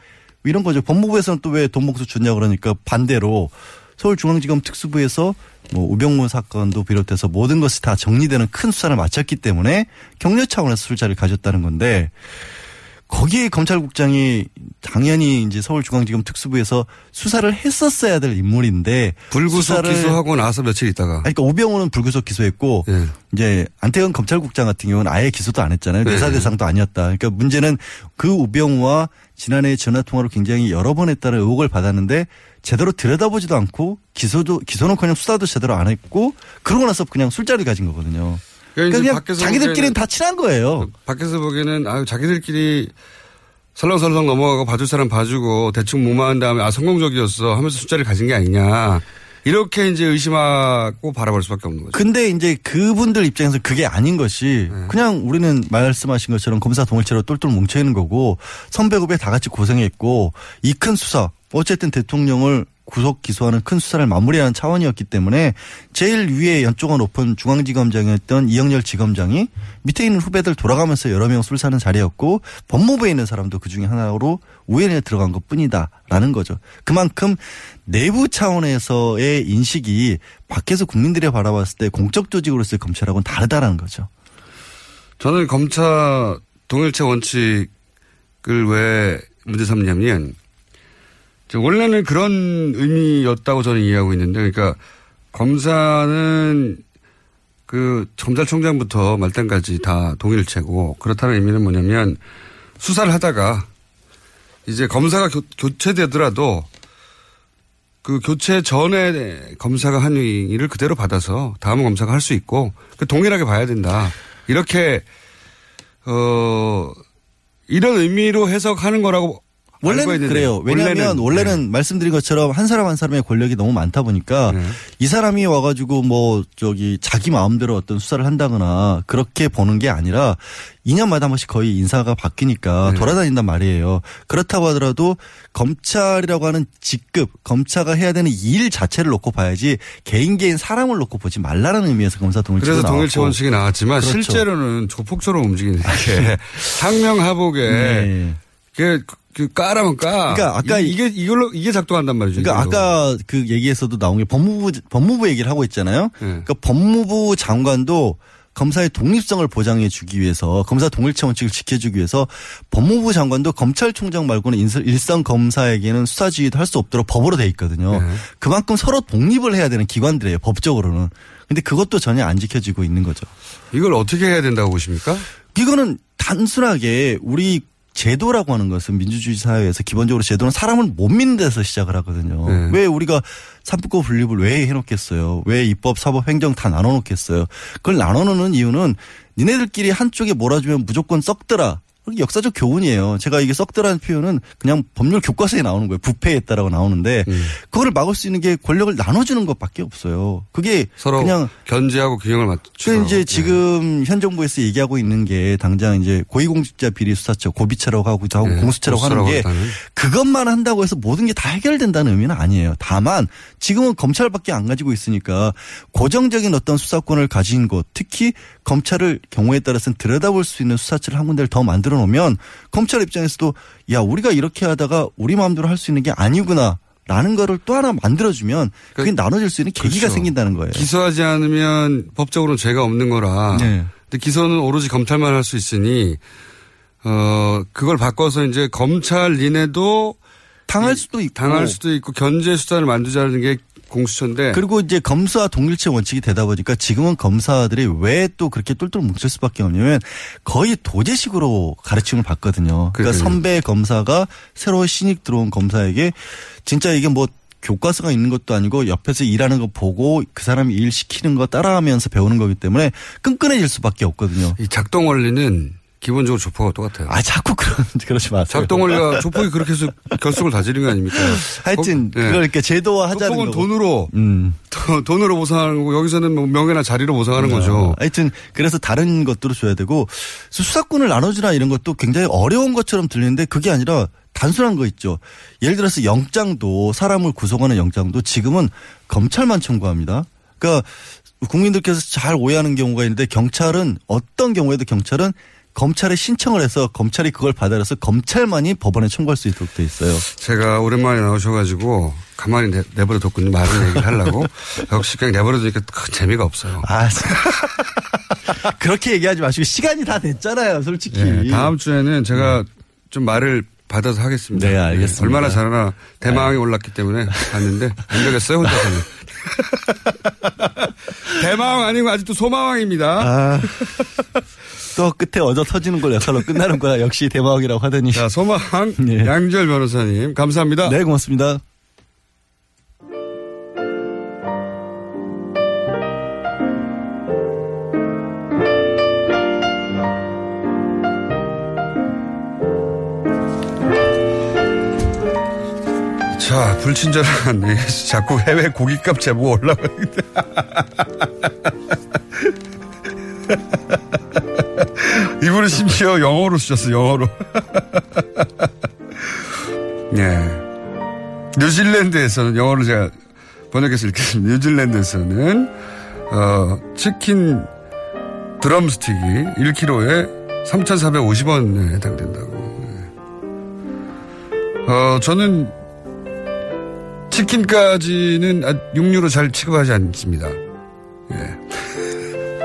이런 거죠. 법무부에서는 또 왜돈 목수 줬냐 그러니까 반대로 서울중앙지검 특수부에서 뭐 우병우 사건도 비롯해서 모든 것이 다 정리되는 큰 수사를 마쳤기 때문에 격려 차원에서 술자리를 가졌다는 건데 거기에 검찰국장이 당연히 이제 서울중앙지검 특수부에서 수사를 했었어야 될 인물인데 불구속 기소하고 나서 며칠 있다가 아니, 그러니까 오병우는 불구속 기소했고 이제 안태근 검찰국장 같은 경우는 아예 기소도 안 했잖아요. 네. 내사 대상도 아니었다. 그러니까 문제는 그 오병우와 지난해 전화 통화로 굉장히 여러 번 했다는 의혹을 받았는데 제대로 들여다보지도 않고 기소도 기소는커녕 수사도 제대로 안 했고 그러고 나서 그냥 술자리 가진 거거든요. 그러니까 이제 그냥 자기들끼리는 다 친한 거예요. 밖에서 보기에는 아유 자기들끼리 설렁설렁 넘어가고 봐줄 사람 봐주고 대충 무마한 다음에 아 성공적이었어 하면서 술자리를 가진 게 아니냐 이렇게 이제 의심하고 바라볼 수밖에 없는 거죠. 근데 이제 그분들 입장에서 그게 아닌 것이 네. 그냥 우리는 말씀하신 것처럼 검사 동일체로 똘똘 뭉쳐 있는 거고 선배 후배 다 같이 고생했고 이 큰 수사 어쨌든 대통령을 구속 기소하는 큰 수사를 마무리하는 차원이었기 때문에 제일 위에 연조가 높은 중앙지검장이었던 이영렬 지검장이 밑에 있는 후배들 돌아가면서 여러 명 술 사는 자리였고 법무부에 있는 사람도 그 중에 하나로 우연에 들어간 것 뿐이다라는 거죠. 그만큼 내부 차원에서의 인식이 밖에서 국민들이 바라봤을 때 공적 조직으로서의 검찰하고는 다르다라는 거죠. 저는 검사 동일체 원칙을 왜 문제 삼냐면 저 원래는 그런 의미였다고 저는 이해하고 있는데 그러니까 검사는 그 검찰총장부터 말단까지 다 동일체고 그렇다는 의미는 뭐냐면 수사를 하다가 이제 검사가 교, 교체되더라도 그 교체 전에 검사가 한 일을 그대로 받아서 다음 검사가 할 수 있고 그 동일하게 봐야 된다. 이렇게 어 이런 의미로 해석하는 거라고 원래는 그래요. 왜냐하면 원래는, 말씀드린 것처럼 한 사람 한 사람의 권력이 너무 많다 보니까 이 사람이 와가지고 뭐 저기 자기 마음대로 어떤 수사를 한다거나 그렇게 보는 게 아니라 2년마다 한 번씩 거의 인사가 바뀌니까 돌아다닌단 말이에요. 그렇다고 하더라도 검찰이라고 하는 직급, 검사가 해야 되는 일 자체를 놓고 봐야지 개인 개인 사람을 놓고 보지 말라는 의미에서 검사 동일체가 그래서 나왔고. 동일체 원칙이 나왔지만 그렇죠. 실제로는 조폭처럼 움직이는 게 상명하복에 네. 그, 그 까라면 까. 그러니까 아까 이, 게 이걸로 이게 작동한단 말이죠. 그러니까 이걸로. 아까 그 얘기에서도 나온 게 법무부 법무부 얘기를 하고 있잖아요. 그러니까 법무부 장관도 검사의 독립성을 보장해 주기 위해서 검사 동일체 원칙을 지켜주기 위해서 법무부 장관도 검찰총장 말고는 일선 검사에게는 수사 지휘도 할 수 없도록 법으로 돼 있거든요. 그만큼 서로 독립을 해야 되는 기관들이에요. 법적으로는. 근데 그것도 전혀 안 지켜지고 있는 거죠. 이걸 어떻게 해야 된다고 보십니까? 이거는 단순하게 우리 제도라고 하는 것은 민주주의 사회에서 기본적으로 제도는 사람을 못 믿는 데서 시작을 하거든요. 네. 왜 우리가 삼부권 분립을 왜 해놓겠어요? 왜 입법, 사법, 행정 다 나눠놓겠어요? 그걸 나눠놓는 이유는 니네들끼리 한쪽에 몰아주면 무조건 썩더라. 역사적 교훈이에요. 제가 이게 썩더라는 표현은 그냥 법률 교과서에 나오는 거예요. 부패했다라고 나오는데 음. 그거를 막을 수 있는 게 권력을 나눠주는 것밖에 없어요. 그게 서로 그냥 견제하고 균형을 맞추고. 그 이제 네. 지금 현 정부에서 얘기하고 있는 게 당장 이제 고위공직자 비리 수사처 고비처라고 하고 네, 공수처라고 하는 게 하는. 그것만 한다고 해서 모든 게 다 해결된다는 의미는 아니에요. 다만 지금은 검찰밖에 안 가지고 있으니까 고정적인 어떤 수사권을 가진 곳 특히 검찰을 경우에 따라서는 들여다볼 수 있는 수사처를 한 군데를 더 만들어 놓으면 검찰 입장에서도 야 우리가 이렇게 하다가 우리 마음대로 할 수 있는 게 아니구나. 라는 거를 또 하나 만들어주면 그게 나눠질 수 있는 계기가 그렇죠. 생긴다는 거예요. 기소하지 않으면 법적으로는 죄가 없는 거라. 네. 근데 기소는 오로지 검찰만 할 수 있으니 어 그걸 바꿔서 이제 검찰 니네도 당할 수도 있고 당할 수도 있고 견제 수단을 만들자는 게 공수처인데 그리고 이제 검사 동일체 원칙이 되다 보니까 지금은 검사들이 왜 또 그렇게 똘똘 뭉칠 수밖에 없냐면 거의 도제식으로 가르침을 받거든요. 그러니까. 선배 검사가 새로 신입 들어온 검사에게 진짜 이게 뭐 교과서가 있는 것도 아니고 옆에서 일하는 거 보고 그 사람이 일 시키는 거 따라하면서 배우는 거기 때문에 끈끈해질 수밖에 없거든요. 이 작동 원리는 기본적으로 조폭과 똑같아요. 아 자꾸 그런 그러지 마세요. 작동 원리가 조폭이 그렇게 해서 결속을 다지는 거 아닙니까? 하여튼 거- 네. 이렇게 제도화 하자는 조폭은 거고. 돈으로 음. 돈- 돈으로 보상하는 거고 여기서는 뭐 명예나 자리로 보상하는 거죠. 하여튼 그래서 다른 것들을 줘야 되고 수사권을 나눠주나 이런 것도 굉장히 어려운 것처럼 들리는데 그게 아니라 단순한 거 있죠. 예를 들어서 영장도 사람을 구속하는 영장도 지금은 검찰만 청구합니다. 그러니까 국민들께서 잘 오해하는 경우가 있는데 경찰은 어떤 경우에도 경찰은 검찰에 신청을 해서 검찰이 그걸 받아서 검찰만이 법원에 청구할 수 있도록 돼 있어요. 제가 오랜만에 나오셔가지고 가만히 내, 내버려 뒀군요. 많은 얘기를 하려고. 역시 그냥 내버려 두니까 큰 재미가 없어요. 아, 그렇게 얘기하지 마시고 시간이 다 됐잖아요, 솔직히. 네, 다음 주에는 제가 좀 말을 받아서 하겠습니다. 네, 알겠습니다. 얼마나 잘하나 대망이 올랐기 때문에 봤는데 안 되겠어요 혼자서는. 대망 아니고 아직도 소망입니다. 아, 또 끝에 어저 터지는 걸 역할로 끝나는 거야. 역시 대마왕이라고 하더니. 자, 소망 양절 변호사님 감사합니다. 네, 고맙습니다. 자, 불친절한 네, 자꾸 해외 고깃값 제보가 올라오는데. 이분은 심지어 영어로 쓰셨어, 영어로. 네. 뉴질랜드에서는 영어로 제가 번역해서 읽겠습니다. 뉴질랜드에서는 어, 치킨 드럼스틱이 1kg에 3,450원에 해당된다고. 네. 어, 저는 치킨까지는 아, 육류로 잘 취급하지 않습니다. 예.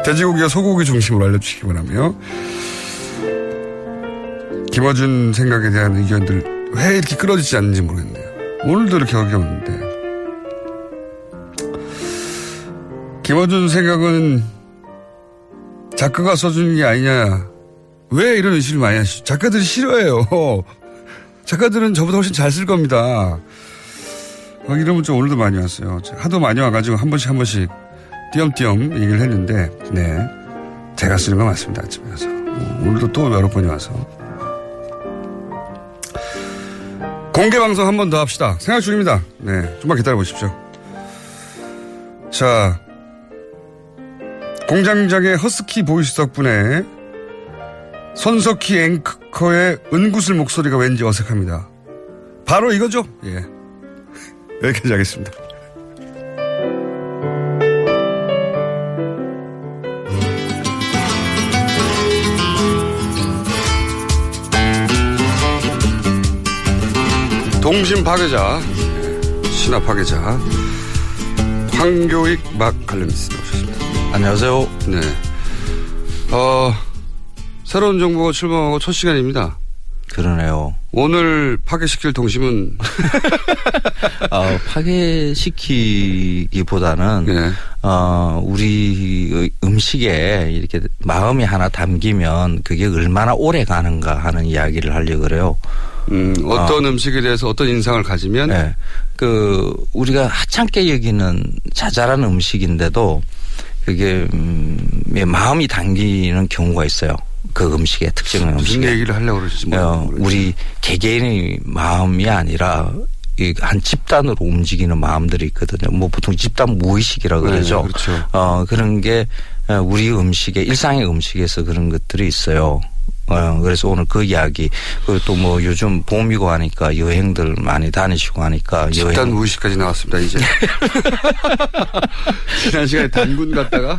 돼지고기와 소고기 중심으로 알려주시기 바라며 김어준 생각에 대한 의견들 왜 이렇게 끌어지지 않는지 모르겠네요. 오늘도 이렇게 어겨웠는데 김어준 생각은 작가가 써주는 게 아니냐 왜 이런 의심을 많이 하시죠? 작가들이 싫어해요. 작가들은 저보다 훨씬 잘 쓸 겁니다. 어, 이런 문자 오늘도 많이 왔어요. 하도 많이 와가지고 한 번씩 한 번씩 띄엄띄엄 얘기를 했는데, 네. 제가 쓰는 거 맞습니다. 아침에 가서. 오늘도 또 여러 번이 와서. 공개 방송 한 번 더 합시다. 생각 중입니다. 네. 좀만 기다려 보십시오. 자. 공장장의 허스키 보이스 덕분에 손석희 앵커의 은구슬 목소리가 왠지 어색합니다. 바로 이거죠? 예. 여기까지 하겠습니다. 동심 파괴자, 신화 파괴자, 황교익 막 칼럼니스트 나오셨습니다. 안녕하세요. 네. 어, 새로운 정부가 출범하고 첫 시간입니다. 그러네요. 오늘 파괴시킬 동심은 어, 파괴시키기보다는 네. 어, 우리 음식에 이렇게 마음이 하나 담기면 그게 얼마나 오래 가는가 하는 이야기를 하려고 그래요. 음, 어떤 음식에 대해서 어떤 인상을 가지면 네. 그 우리가 하찮게 여기는 자잘한 음식인데도 그게 음, 마음이 담기는 경우가 있어요. 그 음식의 특징은 무슨 음식에 얘기를 하려고 그러실지 어, 우리 개개인의 마음이 아니라 이한 집단으로 움직이는 마음들이 있거든요. 뭐 보통 집단 무의식이라 네, 그러죠. 그렇죠. 어, 그런 게 어, 우리 음식에 일상의 음식에서 그런 것들이 있어요. 어, 그래서 오늘 그 이야기 그리고 또 뭐 요즘 봄이고 하니까 여행들 많이 다니시고 하니까 집단 여행 무의식까지 나왔습니다, 이제. 지난 시간에 단군 갔다가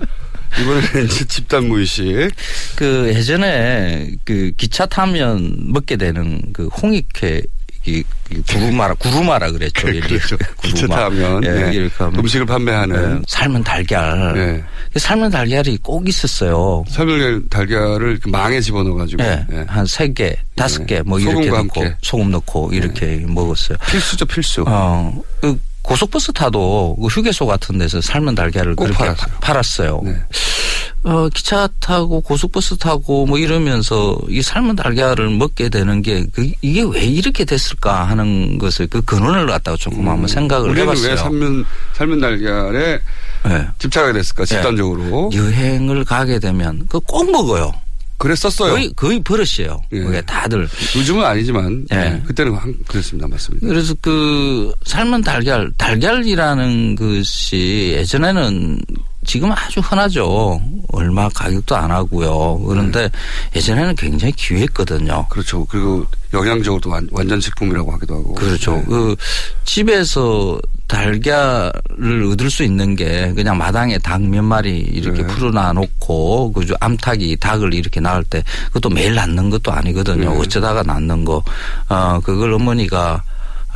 이번에는 이제 집단 무의식. 그 예전에 그 기차 타면 먹게 되는 그 홍익회 이, 이 구루마라 구루마라 그랬죠. 그렇죠. 구루마. 타면 예, 네. 이렇게 하면. 음식을 판매하는 예, 삶은 달걀. 네. 그 삶은 달걀이 꼭 있었어요. 삶은 달걀을 망에 집어넣어가지고 예, 예. 한세 개, 다섯 개, 뭐 이렇게 넣고 함께. 소금 넣고 이렇게 먹었어요. 필수죠, 필수. 어, 그 고속버스 타도 그 휴게소 같은 데서 삶은 달걀을 꼭 그렇게 팔았어요. 네. 파- 팔았어요. 어, 기차 타고 고속버스 타고 뭐 이러면서 이 삶은 달걀을 먹게 되는 게 그, 이게 왜 이렇게 됐을까 하는 것을 그 근원을 갖다가 조금 한번 생각을 음. 우리는 해봤어요. 왜 삶은 삶은 달걀에 네. 집착하게 됐을까? 집단적으로. 여행을 가게 되면 그 꼭 먹어요. 그랬었어요. 거의, 거의 버릇이에요. 예. 그게 다들. 요즘은 아니지만 예. 예, 그때는 한- 그랬습니다, 맞습니다. 그래서 그 삶은 달걀, 달걀이라는 것이 예전에는 지금 아주 흔하죠. 얼마 가격도 안 하고요. 그런데 예전에는 굉장히 귀했거든요. 그렇죠. 그리고 영양적으로도 완, 완전 식품이라고 하기도 하고. 그렇죠. 네. 그 집에서 달걀을 얻을 수 있는 게 그냥 마당에 닭 몇 마리 이렇게 네. 풀어놔 놓고 그저 암탉이 닭을 이렇게 낳을 때 그것도 매일 낳는 것도 아니거든요. 네. 어쩌다가 낳는 거. 어 그걸 어머니가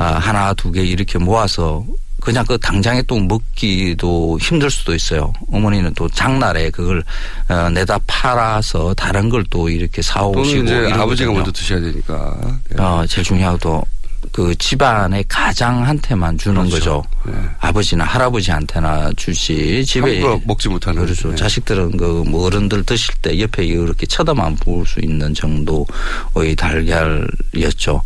아, 하나 두 개 이렇게 모아서 그냥 그 당장에 또 먹기도 힘들 수도 있어요. 어머니는 또 장날에 그걸 어, 내다 팔아서 다른 걸 또 이렇게 사오시고 이제. 아버지가 먼저 드셔야 되니까. 네. 어, 제일 또그 집안의 가장한테만 주는 그렇죠. 거죠. 아버지나 할아버지한테나 주시 집에 먹지 못하는. 그렇죠. 네. 자식들은 그 뭐 어른들 드실 때 옆에 이렇게 쳐다만 볼 수 있는 정도의 달걀이었죠.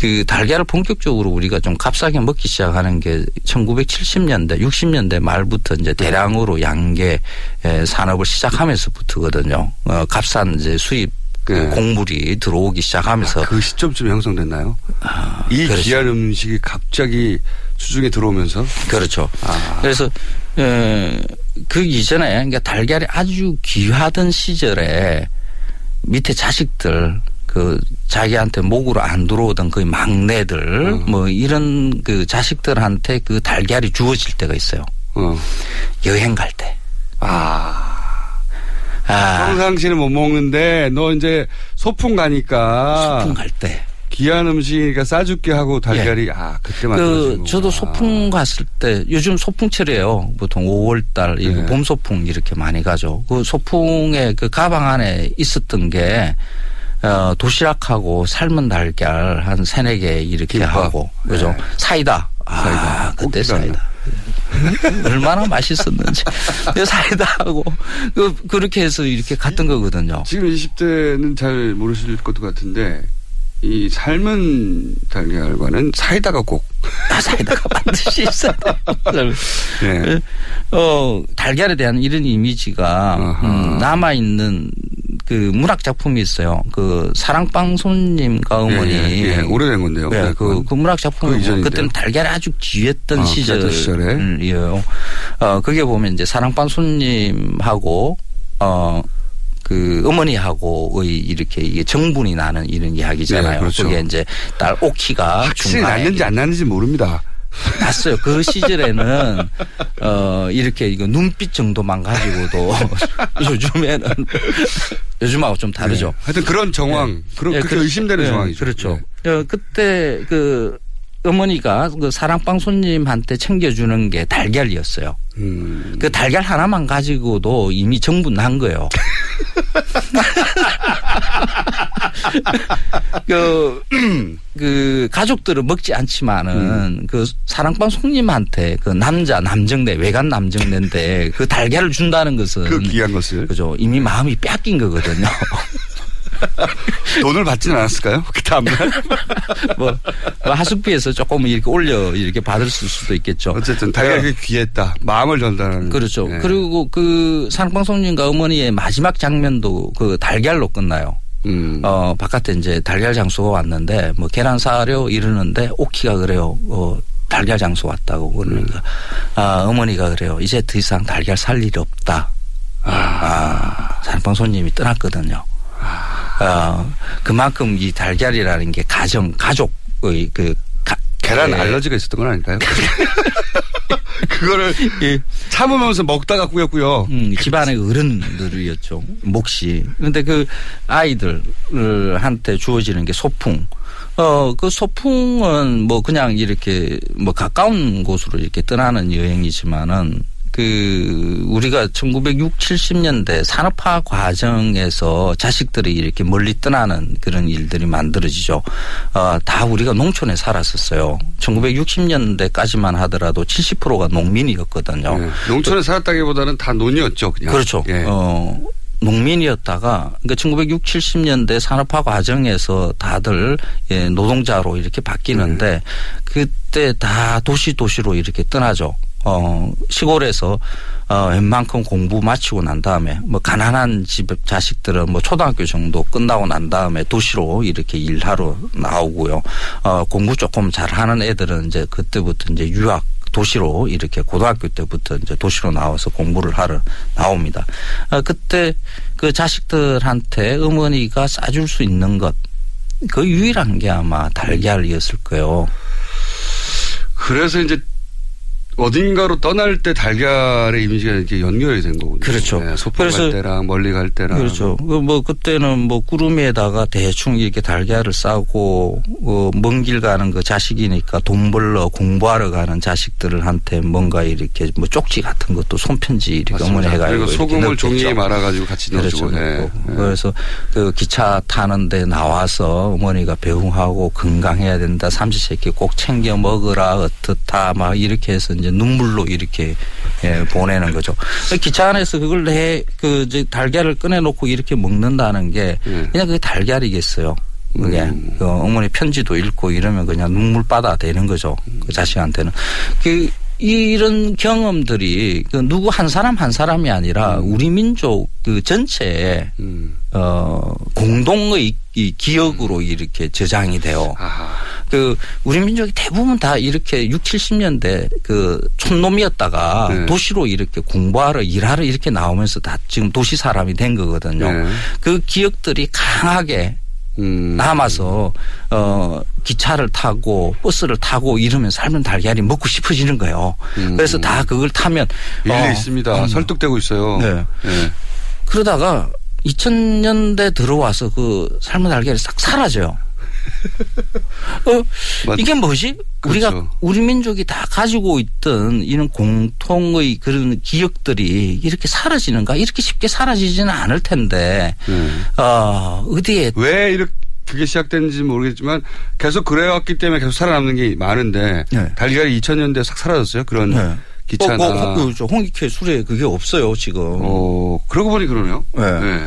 그 달걀을 본격적으로 우리가 좀 값싸게 먹기 시작하는 게 1970년대, 60년대 말부터 이제 대량으로 양계 에, 산업을 시작하면서부터거든요. 어, 값싼 이제 수입 그 네. 곡물이 들어오기 시작하면서 그 시점쯤에 형성됐나요? 이 그렇죠. 귀한 음식이 갑자기 수중에 들어오면서 그렇죠. 아. 그래서 에, 그 이전에 그러니까 달걀이 아주 귀하던 시절에 밑에 자식들 그 자기한테 목으로 안 들어오던 그 막내들 음. 뭐 이런 그 자식들한테 그 달걀이 주어질 때가 있어요. 어. 여행 갈 때. 아. 아. 평상시는 못 먹는데 너 이제 소풍 가니까 소풍 갈 때. 귀한 음식이니까 싸줄게 하고 달걀이 아 그때만 그 저도 소풍 갔을 때 요즘 소풍철이에요. 보통 5월 달 이거 네. 봄 소풍 이렇게 많이 가죠. 그 소풍에 그 가방 안에 있었던 게 어, 도시락하고 삶은 달걀 한 세네 개 이렇게 김밥. 하고 그죠. 네. 사이다. 아, 사이다. 꼭 그때. 사이다. 얼마나 맛있었는지. 그 사이다하고 그 그렇게 해서 이렇게 갔던 거거든요. 지금 20대는 잘 모르실 것도 같은데 이 삶은 달걀과는 사이다가 꼭 아, 사이다가 반드시 있어야. 네. 어, 달걀에 대한 이런 이미지가 음, 남아 있는 그 문학 작품이 있어요. 그 사랑방 손님과 어머니. 예, 예, 예. 오래된 건데요. 예, 네, 그. 그 문학 작품이 그. 그때는 달걀이 아주 귀했던 아, 시절이에요. 어, 그게 보면 이제 사랑방 손님하고 어. 그 어머니하고의 이렇게 이게 정분이 나는 이런 이야기잖아요. 네, 그렇죠. 그게 이제 딸 오키가 확실히 났는지 안 났는지 모릅니다. 났어요. 그 시절에는 어 이렇게 이거 눈빛 정도만 가지고도 요즘에는 요즘하고 좀 다르죠. 네. 하여튼 그런 정황, 그런 그렇게 그- 의심되는 예, 정황이죠. 그렇죠. 어, 그때 그 어머니가 그 사랑방 손님한테 챙겨주는 게 달걀이었어요. 음. 그 달걀 하나만 가지고도 이미 정분 난 거예요. 그, 그, 가족들은 먹지 않지만은 음. 그 사랑방 손님한테 그 남자, 남정네, 외간 남정네인데 그 달걀을 준다는 것은. 그 귀한 것을. 그죠. 이미 마음이 뺏긴 거거든요. 돈을 받지는 않았을까요? 그 다음날? 뭐, 뭐 하숙비에서 조금 이렇게 올려 이렇게 받을 수도 있겠죠. 어쨌든 달걀이 귀했다. 마음을 전달하는. 그렇죠. 네. 그리고 그 산업방송님과 어머니의 마지막 장면도 그 달걀로 끝나요. 음. 어, 바깥에 이제 달걀 장수가 왔는데 뭐 계란 사려 이러는데 오키가 그래요. 어, 달걀 장수 왔다고 그러니까 아, 어머니가 그래요. 이제 더 이상 달걀 살 일이 없다. 아, 산업방송님이 떠났거든요. 어, 그만큼 이 달걀이라는 게 가정, 가족의 그 가- 계란 예. 알러지가 있었던 건 아닐까요? 그거를 예. 참으면서 먹다가 꾸였고요. 음, 집안의 어른들이었죠. 몫이. 근데 그 아이들한테 주어지는 게 소풍. 어, 그 소풍은 뭐 그냥 이렇게 뭐 가까운 곳으로 이렇게 떠나는 여행이지만은 그 우리가 1960, 70년대 산업화 과정에서 자식들이 이렇게 멀리 떠나는 그런 일들이 만들어지죠. 어, 다 우리가 농촌에 살았었어요. 1960년대까지만 하더라도 70%가 농민이었거든요. 네. 농촌에 살았다기보다는 다 논이었죠. 그냥. 그렇죠. 예. 어, 농민이었다가 그러니까 1960, 70년대 산업화 과정에서 다들 예, 노동자로 이렇게 바뀌는데 네. 그때 다 도시 도시로 이렇게 떠나죠. 어, 시골에서 어, 웬만큼 공부 마치고 난 다음에 뭐 가난한 집 자식들은 뭐 초등학교 정도 끝나고 난 다음에 도시로 이렇게 일하러 나오고요. 어, 공부 조금 잘하는 애들은 이제 그때부터 이제 유학 도시로 이렇게 고등학교 때부터 이제 도시로 나와서 공부를 하러 나옵니다. 어, 그때 그 자식들한테 어머니가 싸줄 수 있는 것, 그 유일한 게 아마 달걀이었을 거예요. 그래서 이제 어딘가로 떠날 때 달걀의 이미지가 이렇게 연결이 된 거군요. 그렇죠. 네, 소풍 그래서- 갈 때랑 멀리 갈 때랑. 그렇죠. 그뭐 그때는 뭐 구름에다가 대충 이렇게 달걀을 싸고 어, 먼길 가는 그 자식이니까 돈 벌러 공부하러 가는 자식들한테 뭔가 이렇게 뭐 쪽지 같은 것도 손편지 이렇게 맞습니다. 어머니 해가지고 그리고 이렇게 소금을. 종이에 말아가지고 같이 그렇죠. 넣어주고. 예. 넣고. 그래서 그 기차 타는데 나와서 어머니가 배웅하고 건강해야 된다. 삼시세끼 꼭 챙겨 먹으라. 어떻다. 막 이렇게 해서 이제 눈물로 이렇게 예, 보내는 거죠. 기차 안에서 그걸 해, 그, 이제 달걀을 꺼내놓고 이렇게 먹는다는 게 예. 그냥 그게 달걀이겠어요. 그게 음. 그 어머니 편지도 읽고 이러면 그냥 눈물바다 되는 거죠. 그 자식한테는. 그 이런 경험들이 그 누구 한 사람 한 사람이 아니라 우리 민족 그 전체에 음. 어 공동의 이 기억으로 이렇게 저장이 돼요. 그 우리 민족이 대부분 다 이렇게 6, 70년대 그 촌놈이었다가 네. 도시로 이렇게 공부하러 일하러 이렇게 나오면서 다 지금 도시 사람이 된 거거든요. 네. 그 기억들이 강하게 음. 남아서 어 기차를 타고 버스를 타고 이러면 삶은 달걀이 먹고 싶어지는 거예요. 그래서 다 그걸 타면 일리 어, 있습니다. 음. 설득되고 있어요. 네. 예. 그러다가 2000년대 들어와서 그 삶은 달걀이 싹 사라져요. 어, 이게 뭐지? 우리가 그렇죠. 우리 민족이 다 가지고 있던 이런 공통의 그런 기억들이 이렇게 사라지는가? 이렇게 쉽게 사라지지는 않을 텐데, 어, 어디에 왜 이렇게 그게 시작됐는지 모르겠지만 계속 그래왔기 때문에 계속 살아남는 게 많은데 달걀이 2000년대에 싹 사라졌어요. 그런 네. 기차나. 어, 그, 그, 홍익회 술에 그게 없어요, 지금. 어, 그러고 보니 그러네요. 네.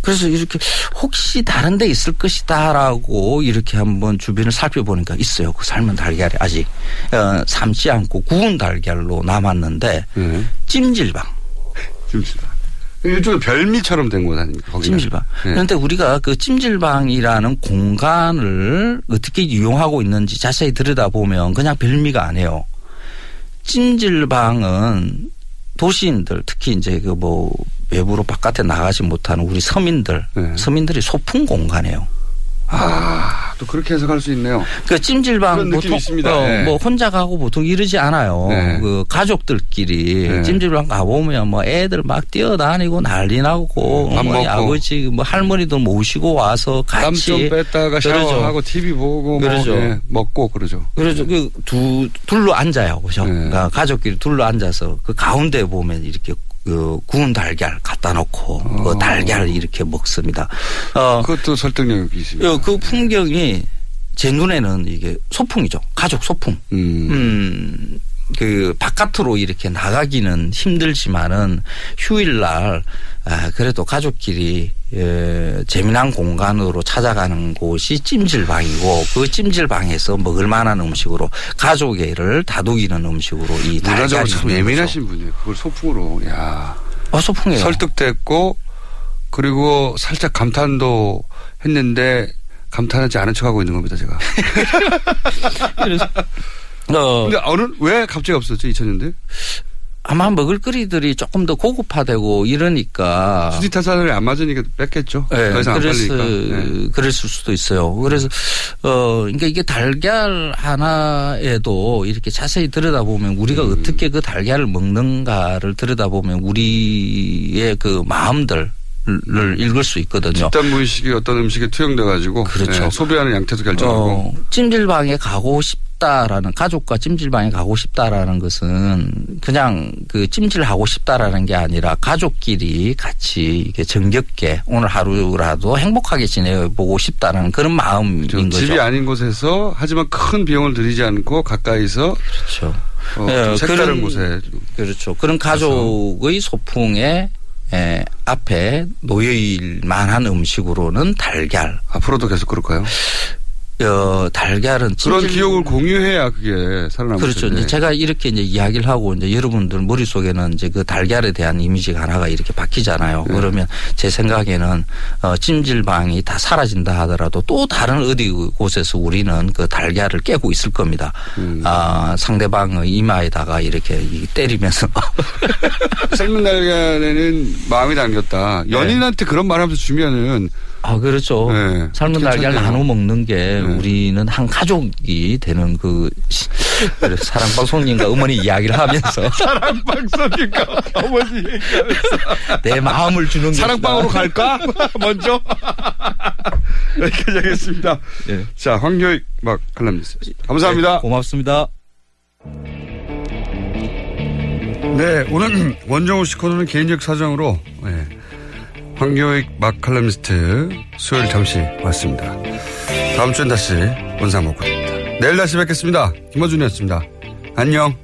그래서 이렇게 혹시 다른 데 있을 것이다라고 이렇게 한번 주변을 살펴보니까 있어요. 그 삶은 달걀이 아직 어, 삶지 않고 구운 달걀로 남았는데 네. 찜질방. 찜질방. 일종의 별미처럼 된 곳 아닙니까? 거기는. 찜질방. 네. 그런데 우리가 그 찜질방이라는 공간을 어떻게 이용하고 있는지 자세히 들여다보면 그냥 별미가 아니에요. 찜질방은 도시인들 특히 이제 그 뭐 외부로 바깥에 나가지 못하는 우리 서민들 네. 서민들이 소풍 공간이에요. 아, 또 그렇게 해석할 수 있네요. 그 찜질방 보통 있습니다. 어, 네. 뭐 혼자 가고 보통 이러지 않아요. 네. 그 가족들끼리 네. 찜질방 가보면 뭐 애들 막 뛰어다니고 난리 나고 네, 밥 어머니 먹고. 아버지 뭐 할머니들 모시고 와서 땀 같이 좀 뺐다가 그러죠. 샤워하고 TV 보고 뭐, 그러죠. 예, 먹고 그러죠. 그래서 그두 둘로 앉아요, 그죠? 네. 그러니까 가족끼리 둘로 앉아서 그 가운데 보면 이렇게 그 구운 달걀 갖다 놓고 그 달걀을 이렇게 먹습니다. 어, 그것도 설득력이 있습니다. 어, 그 풍경이 제 눈에는 이게 소풍이죠. 가족 소풍. 음. 음, 그 바깥으로 이렇게 나가기는 힘들지만은 휴일날 아, 그래도 가족끼리 예, 재미난 공간으로 찾아가는 곳이 찜질방이고 그 찜질방에서 먹을 만한 음식으로 가족애를 다독이는 음식으로 이 문화적으로 참 예민하신 분이에요. 그걸 소풍으로. 야. 어, 소풍이에요. 설득됐고 그리고 살짝 감탄도 했는데 감탄하지 않은 척하고 있는 겁니다, 제가. 어, 근데 어느 왜 갑자기 없었죠, 2000년대? 아마 먹을거리들이 조금 더 고급화되고 이러니까 수지 타산을 안 맞으니까 뺐겠죠. 네, 더 이상 안 그랬을, 팔리니까. 네. 그랬을 수도 있어요. 그래서, 어, 그러니까 이게 달걀 하나에도 이렇게 자세히 들여다보면 우리가 음. 어떻게 그 달걀을 먹는가를 들여다보면 우리의 그 마음들, 을 읽을 수 있거든요. 집단 무의식이 어떤 음식에 투영돼 가지고 그렇죠. 소비하는 양태도 결정하고 어, 찜질방에 가고 싶 다라는 가족과 찜질방에 가고 싶다라는 것은 그냥 그 찜질하고 싶다라는 게 아니라 가족끼리 같이 이게 정겹게 오늘 하루라도 행복하게 지내보고 싶다라는 그런 마음인 거죠. 집이 아닌 곳에서 하지만 큰 비용을 들이지 않고 가까이서 그렇죠. 어, 예, 좀 색다른 그런- 곳에 그렇죠. 그런 가족의 소풍에 에, 앞에 놓여일 만한 음식으로는 달걀. 앞으로도 계속 그럴까요? 어, 달걀은 그런 찜질- 기억을 공유해야 그게 살아남을 그렇죠. 텐데. 이제 제가 이렇게 이제 이야기를 하고 이제 여러분들 머릿속에는 이제 그 달걀에 대한 이미지가 하나가 이렇게 바뀌잖아요. 네. 그러면 제 생각에는 어, 찜질방이 다 사라진다 하더라도 또 다른 어디 곳에서 우리는 그 달걀을 깨고 있을 겁니다. 음. 아, 상대방의 이마에다가 이렇게 이 때리면서 삶은 달걀에는 마음이 담겼다. 연인한테 그런 말 하면서 주면은 아, 그렇죠. 네, 삶은 괜찮네요. 나눠 먹는 게 우리는 한 가족이 되는 그 사랑방송님과 어머니 이야기를 하면서 사랑방송인가 어머니 내 마음을 주는 사랑방으로. 갈까? 먼저 여기까지 하겠습니다. 자 황교익 막 칼럼니스트 감사합니다. 네, 고맙습니다. 네, 오늘 원정우 씨 코너는 개인적 사정으로 네, 황교익 막 칼럼니스트 수요일 잠시 왔습니다. 다음 주엔 다시 원상 먹고 됩니다. 내일 다시 뵙겠습니다. 김어준이었습니다. 안녕.